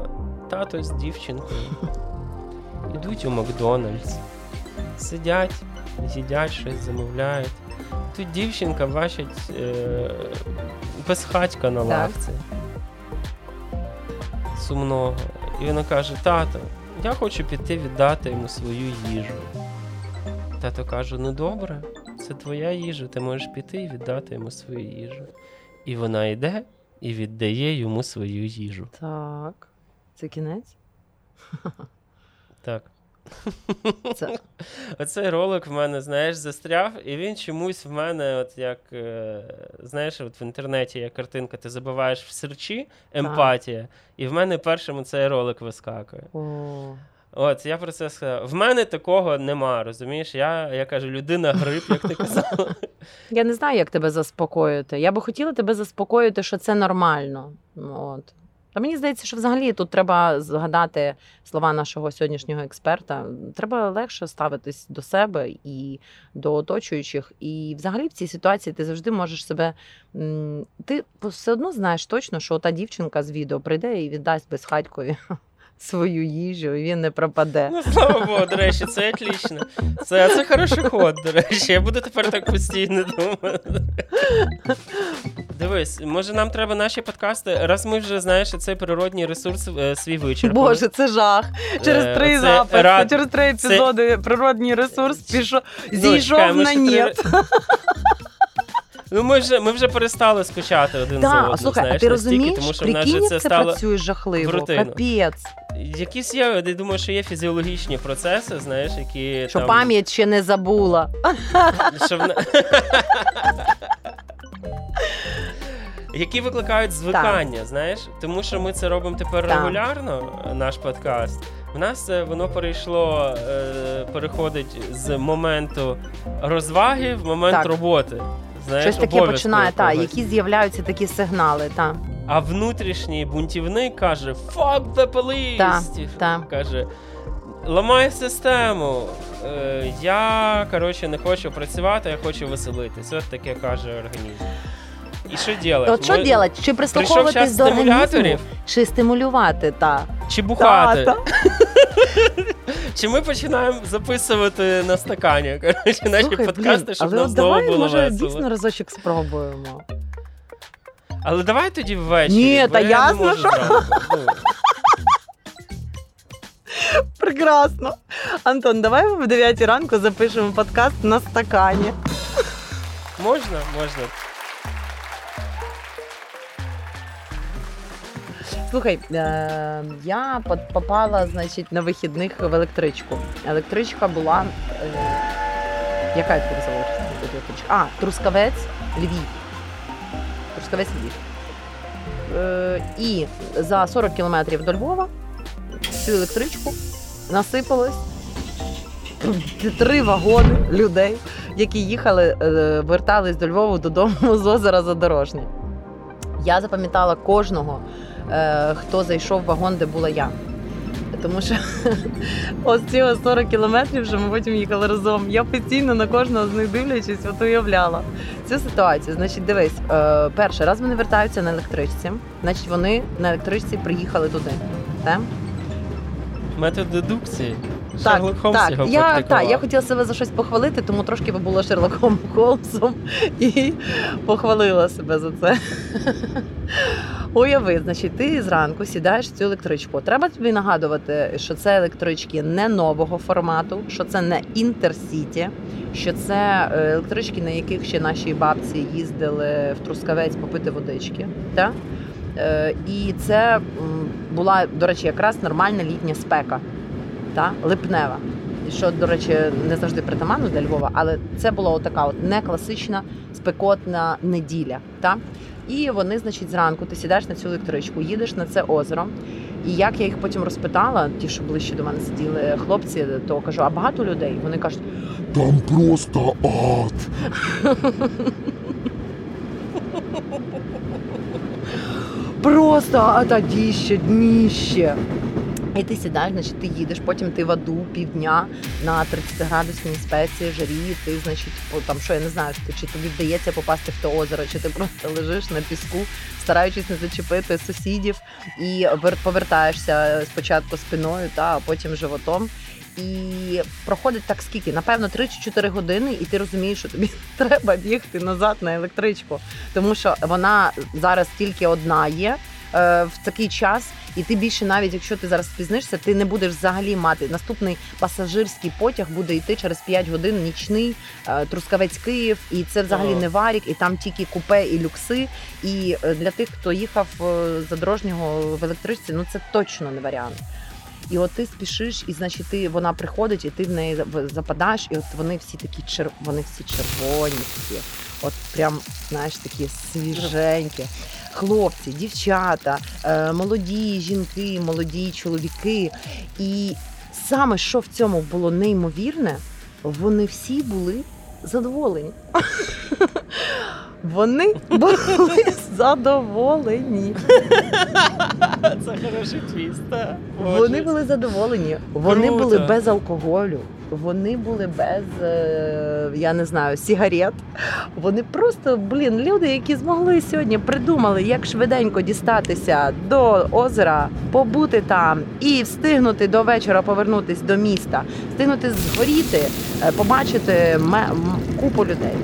тато з дівчинкою <laughs> ідуть у Макдональдс, сидять, їдять щось, замовляють. Тут дівчинка бачить е, безхатька на лавці. Сумного. І вона каже: тато, я хочу піти віддати йому свою їжу. Тато каже: ну добре, це твоя їжа, ти можеш піти і віддати йому свою їжу. І вона йде і віддає йому свою їжу. Так. Це кінець? <laughs> Так. <laughs> Це Оцей ролик в мене, знаєш, застряв, і він чомусь в мене, от як е, знаєш, от в інтернеті є картинка, ти забиваєш в серчі емпатія, і в мене першим цей ролик вискакує. о, От я про це сказав. В мене такого нема, розумієш? Я, я кажу, людина гриб, як ти <laughs> казала. Я не знаю, як тебе заспокоїти. Я би хотіла тебе заспокоїти, що це нормально. От. Та мені здається, що взагалі тут треба згадати слова нашого сьогоднішнього експерта. Треба легше ставитись до себе і до оточуючих. І взагалі в цій ситуації ти завжди можеш себе. Ти все одно знаєш точно, що та дівчинка з відео прийде і віддасть безхатькові свою їжу, і він не пропаде. Ну, слава Богу, до речі, це отлично. Це, це хороший ход, до речі. Я буду тепер так постійно думати. Дивись, може нам треба наші подкасти, раз ми вже знаєш, цей природній ресурс е, свій вичерпали. Боже, це жах. Через Е, три це записи, рад- через три це- епізоди природній ресурс пішов, Ну, зійшов чекай, на ще три- нет. Ну, ми вже, ми вже перестали скучати один за одним, слухай, а знаєш, ти настільки, розумієш, тому що в нас же це це стало. працює жахливо. в рутину. Капець. Якісь є, я думаю, що є фізіологічні процеси, знаєш, які Що там, пам'ять ще не забула. що в... Які викликають звикання, знаєш, тому що ми це робимо тепер Так. регулярно, наш подкаст. В нас е, воно перейшло, е, переходить з моменту розваги в момент Так. роботи. Знаєш, Щось таке починає, та, які з'являються такі сигнали. Та, А внутрішній бунтівник каже: Fuck the police! та, та. Каже, ламай систему. Е, я, коротше, не хочу працювати, я хочу веселитись. От таке каже організм. І що робити? От що робити? Чи прислуховуватись до організму, чи стимулювати? Та. чи бухати? Та, та. <laughs> Чи ми починаємо записувати на стакані? <laughs> Коротше, наші Слухай, подкасти, блін, щоб але нам знову давай, було може, весело. дійсно разочок спробуємо. Але давай тоді ввечері. Ні, бо та я ясно, можу що-. Ну, Прекрасно. Антон, давай в 9 ранку запишемо подкаст на стакані. можна, можна. Слухай, е, я попала, значить, на вихідних в електричку. Електричка була. Е, яка як називається електричка? А, Трускавець, Львів. Трускавець Львів. Е, і за 40 кілометрів до Львова цю електричку насипалось <clears throat> три вагони людей, які їхали, вертались до Львова додому з озера Задорожнє. Я запам'ятала кожного, хто зайшов в вагон, де була я. Тому що <laughs> ось ці 40 кілометрів, вже ми потім їхали разом. Я постійно на кожного з них дивлячись, от уявляла цю ситуацію. Значить, дивись, е, перший раз вони вертаються на електричці, значить вони на електричці приїхали туди. Так? Метод дедукції. Так, Шерлок Холмс так. його Я, так, я хотіла себе за щось похвалити, тому трошки побула Шерлоком Холмсом <laughs> і похвалила себе за це. <laughs> Уяви, значить, ти зранку сідаєш в цю електричку. Треба тобі нагадувати, що це електрички не нового формату, що це не інтерсіті, що це е, електрички, на яких ще наші бабці їздили в Трускавець попити водички. Так? Е, І це була, до речі, якраз нормальна літня спека та липнева. Що, до речі, не завжди притаманно для Львова, але це була така от не спекотна неділя. Та? І вони, значить, зранку ти сідаєш на цю електричку, їдеш на це озеро. І як я їх потім розпитала, ті, що ближче до мене сиділи хлопці, то кажу, а багато людей? Вони кажуть, Там просто ад. <laughs> просто атадіще, дніще. І ти сідаєш, значить, ти їдеш, потім ти в аду півдня на 30-градусній спеці, жарі, ти, значить, там, що я не знаю, чи тобі вдається попасти в те озеро, чи ти просто лежиш на піску, стараючись не зачепити сусідів, і повертаєшся спочатку спиною, та, а потім животом. І проходить так скільки? Напевно, 3 чи 4 години, і ти розумієш, що тобі <laughs> треба бігти назад на електричку, тому що вона зараз тільки одна є в такий час, і ти більше, навіть якщо ти зараз спізнишся, ти не будеш взагалі мати наступний пасажирський потяг буде йти через 5 годин нічний е, Трускавець Київ, і це взагалі Ага. не варік, і там тільки купе і люкси. І е, для тих, хто їхав е, за дорожнього в електричці, ну це точно не варіант. І от ти спішиш, і значить ти вона приходить, і ти в неї за- западаєш, і от вони всі такі чер... вони всі червоні, такі, от прям знаєш, такі свіженькі. Хлопці, дівчата, е, молоді жінки, молоді чоловіки. І саме що в цьому було неймовірне, вони всі були задоволені. <laughs> Вони були задоволені. <laughs> Це хороший твіст. Вони були задоволені. Вони Круто. були без алкоголю. Вони були без, е, я не знаю, сігарет. Вони просто, блін, люди, які змогли сьогодні придумали, як швиденько дістатися до озера, побути там і встигнути до вечора повернутися до міста, встигнути згоріти, е, побачити купу людей.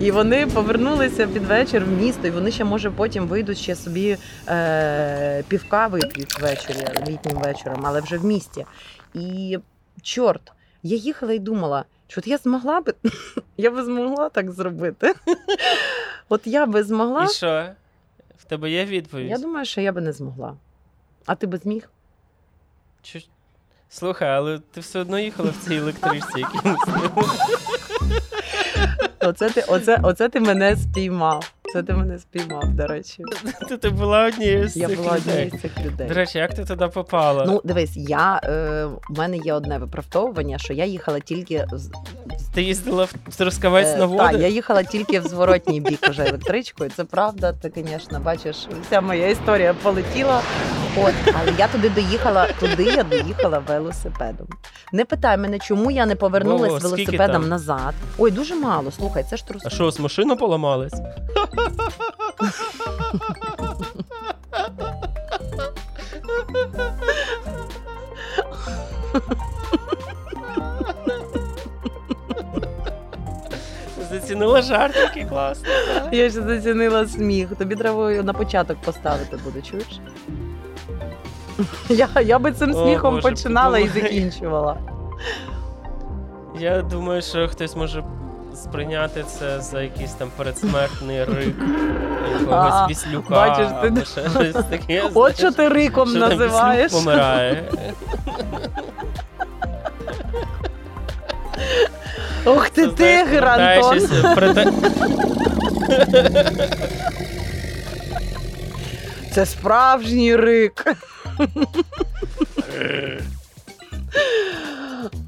І вони повернулися під вечір в місто, і вони ще може потім вийдуть ще собі е, півка вип'ють ввечері, літнім вечором, але вже в місті. І чорт, я їхала і думала, що от я змогла би, <laughs> я би змогла так зробити. <laughs> От я би змогла. І що? В тебе є відповідь? Я думаю, що я би не змогла. А ти би зміг? Чи... Слухай, але ти все одно їхала в цій електричці якимось. <laughs> Оце ти, оце, оце ти мене спіймав. Це ти мене спіймав, до речі. Ти, ти була однією з Я цих була однією людей. з цих людей. До речі, як ти туди попала? Ну, дивись, я е, у мене є одне виправдовування, що я їхала тільки з Ти їздила в Трускавець Е, на воду? Так, я їхала тільки в зворотній бік уже електричкою. Це правда. Ти, звісно, бачиш, вся моя історія полетіла. От, але я туди доїхала, туди я доїхала велосипедом. Не питай мене, чому я не повернулась Ого, велосипедом там? назад. Ой, дуже мало. Слухай, це ж трус. А що, з машина поламалась? <laughs> Зацінила жарт, який класний. Я ще зацінила сміх. Тобі треба на початок поставити буде, чуєш? Я, я би цим О, сміхом Боже, починала і закінчувала. Я думаю, що хтось може сприйняти це за якийсь там передсмертний рик якогось віслюка. бачиш, ти- або ще щось таке. От знаєш, що ти риком що там віслюк помирає. <laughs> Ти Це, тигр, Антон. Це справжній рик.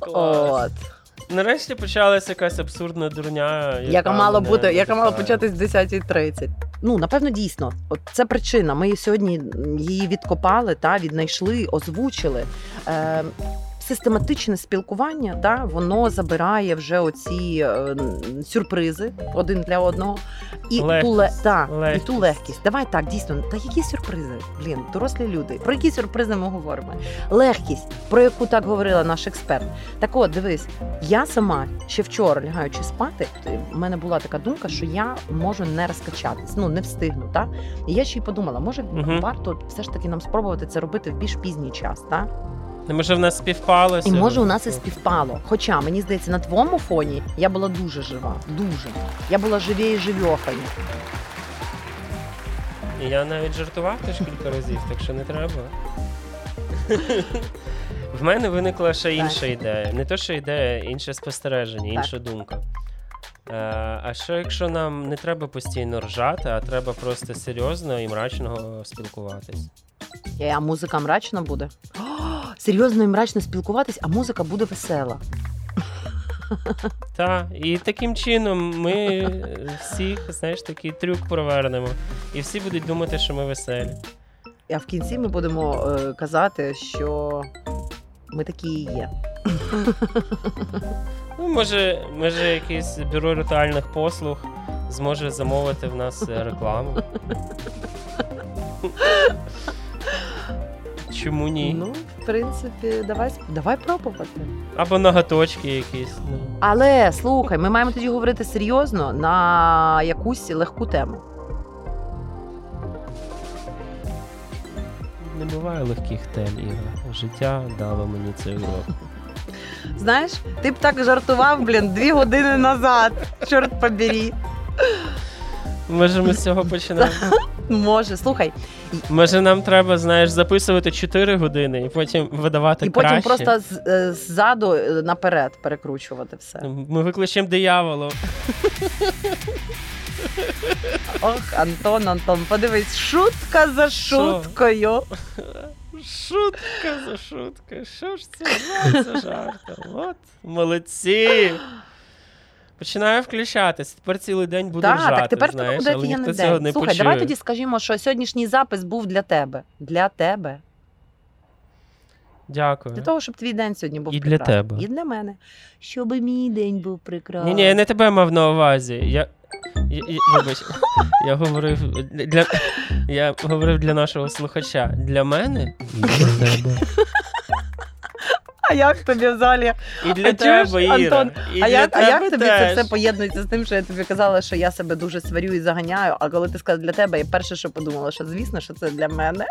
От. Нарешті почалася якась абсурдна дурня. Яка мала бути, яка мала початись в 10.30. Ну, напевно, дійсно. От це причина. Ми сьогодні її відкопали, та, віднайшли, озвучили. Е, Систематичне спілкування, та, воно забирає вже оці е, сюрпризи один для одного. І, ту, ле, Легкість, і ту легкість. легкість. Давай так, дійсно, та які сюрпризи? Блін, дорослі люди. Про які сюрпризи ми говоримо? Легкість, про яку так говорила наш експерт. Так от, дивись, я сама ще вчора лягаючи спати, в мене була така думка, що я можу не розкачатись, ну не встигну. Та? І я ще й подумала, може Мгм. варто все ж таки нам спробувати це робити в більш пізній час. Та? Ну, Може, в нас співпало І може у нас і співпало. Хоча мені здається, на твоєму фоні я була дуже жива. Дуже. Я була живіє живьохою. Я навіть жартував теж кілька разів, так що не треба. В мене виникла ще інша ідея. Не то, що ідея, інше спостереження, інша думка. Е, а що якщо нам не треба постійно ржати, а треба просто серйозно і мрачно спілкуватись? Е, А музика мрачна буде. Серйозно і мрачно спілкуватись, а музика буде весела. Так, і таким чином ми всіх, знаєш, такий трюк провернемо. І всі будуть думати, що ми веселі. А в кінці ми будемо е, казати, що ми такі і є. Ну, може, може, якесь бюро ритуальних послуг зможе замовити в нас е, рекламу. <laughs> Чому ні? Ну, в принципі, давай, давай пробувати. Або ноготочки якісь. Ну. Але слухай, ми маємо тоді говорити серйозно на якусь легку тему. Не буває легких тем, Іра. Життя дало мені цей урок. <laughs> Знаєш, ти б так жартував, блін, дві години назад. Чорт побері. Може, ми з цього <laughs> починаємо? Може, слухай, Може, нам треба, знаєш, записувати 4 години і потім видавати і потім просто з- е, ззаду е, наперед перекручувати все. Ми викличемо диявола. Ох, Антон, Антон, подивись, шутка за шуткою. Шутка за шуткою. Що ж це жарт за жартом? От, молодці. Починаю включатись. Тепер цілий день буду Так, ржати, так тепер тебе буде але ніхто офігенний цього день. не Слухай, почує. давай тоді скажімо, що сьогоднішній запис був для тебе. Для тебе. Дякую. Для того, щоб твій день сьогодні був І для тебе. І для мене. Щоб мій день був прекрасний. Ні, ні, я не тебе мав на увазі. Я, я, я, вибач, <laughs> я говорив для, я говорив для нашого слухача. Для мене і для тебе. А як тобі взагалі? І для А тебе, Іра. Антон, І а для як, а як тебе тобі це все поєднується з тим, що я тобі казала, що я себе дуже сварю і заганяю, а коли ти сказав для тебе, я перше, що подумала, що звісно, що це для мене.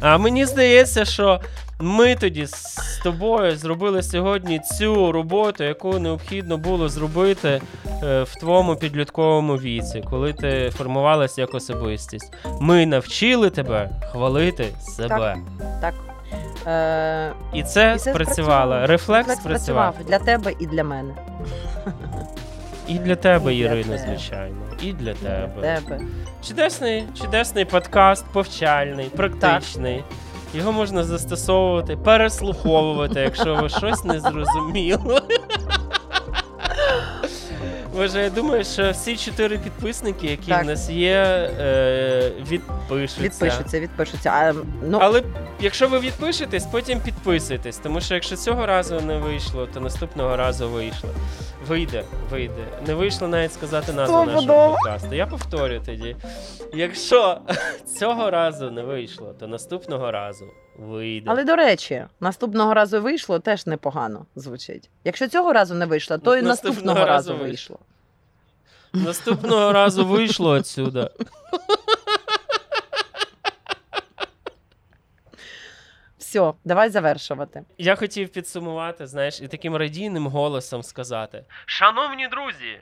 А мені здається, що ми тоді з тобою зробили сьогодні цю роботу, яку необхідно було зробити е, в твоєму підлітковому віці, коли ти формувалась як особистість. Ми навчили тебе хвалити себе. Так. Е, І це І спрацювало. Рефлекс Флекс спрацював. для тебе і для мене. І для тебе, І для звичайно. І для тебе. Для тебе. Чудесний, чудесний подкаст, повчальний, практичний. Його можна застосовувати, переслуховувати, якщо ви щось не зрозуміли. <laughs> Боже, я думаю, що всі чотири підписники, які Так. в нас є, е, відпишуться. Відпишуться, відпишуться. А, ну, Але якщо ви відпишетесь, потім підписуйтесь. Тому що якщо цього разу не вийшло, то наступного разу вийшло. Вийде, вийде. Не вийшло навіть сказати назву нашого Стопудово. подкасту. Я повторю тоді. Якщо <laughs> цього разу не вийшло, то наступного разу вийде. Але до речі, наступного разу вийшло теж непогано звучить. Якщо цього разу не вийшло, то і Наступного наступного разу разу вийшло. вийшло. Наступного разу вийшло отсюда. Все, давай завершувати. Я хотів підсумувати, знаєш, і таким радійним голосом сказати: Шановні друзі,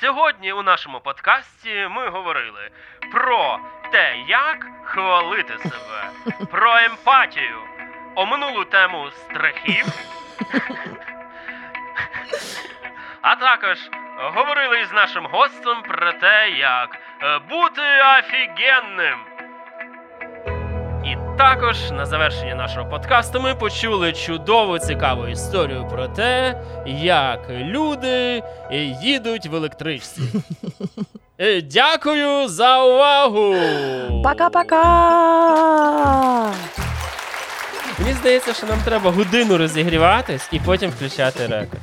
сьогодні у нашому подкасті ми говорили про те, як хвалити себе, про емпатію, оминулу тему страхів. А також говорили із нашим гостем про те, як е, бути офігенним. Також на завершення нашого подкасту ми почули чудову цікаву історію про те, як люди е, їдуть в електричці. <laughs> Е, Дякую за увагу! Пока-пока! Мені здається, що нам треба годину розігріватись і потім включати рекорд.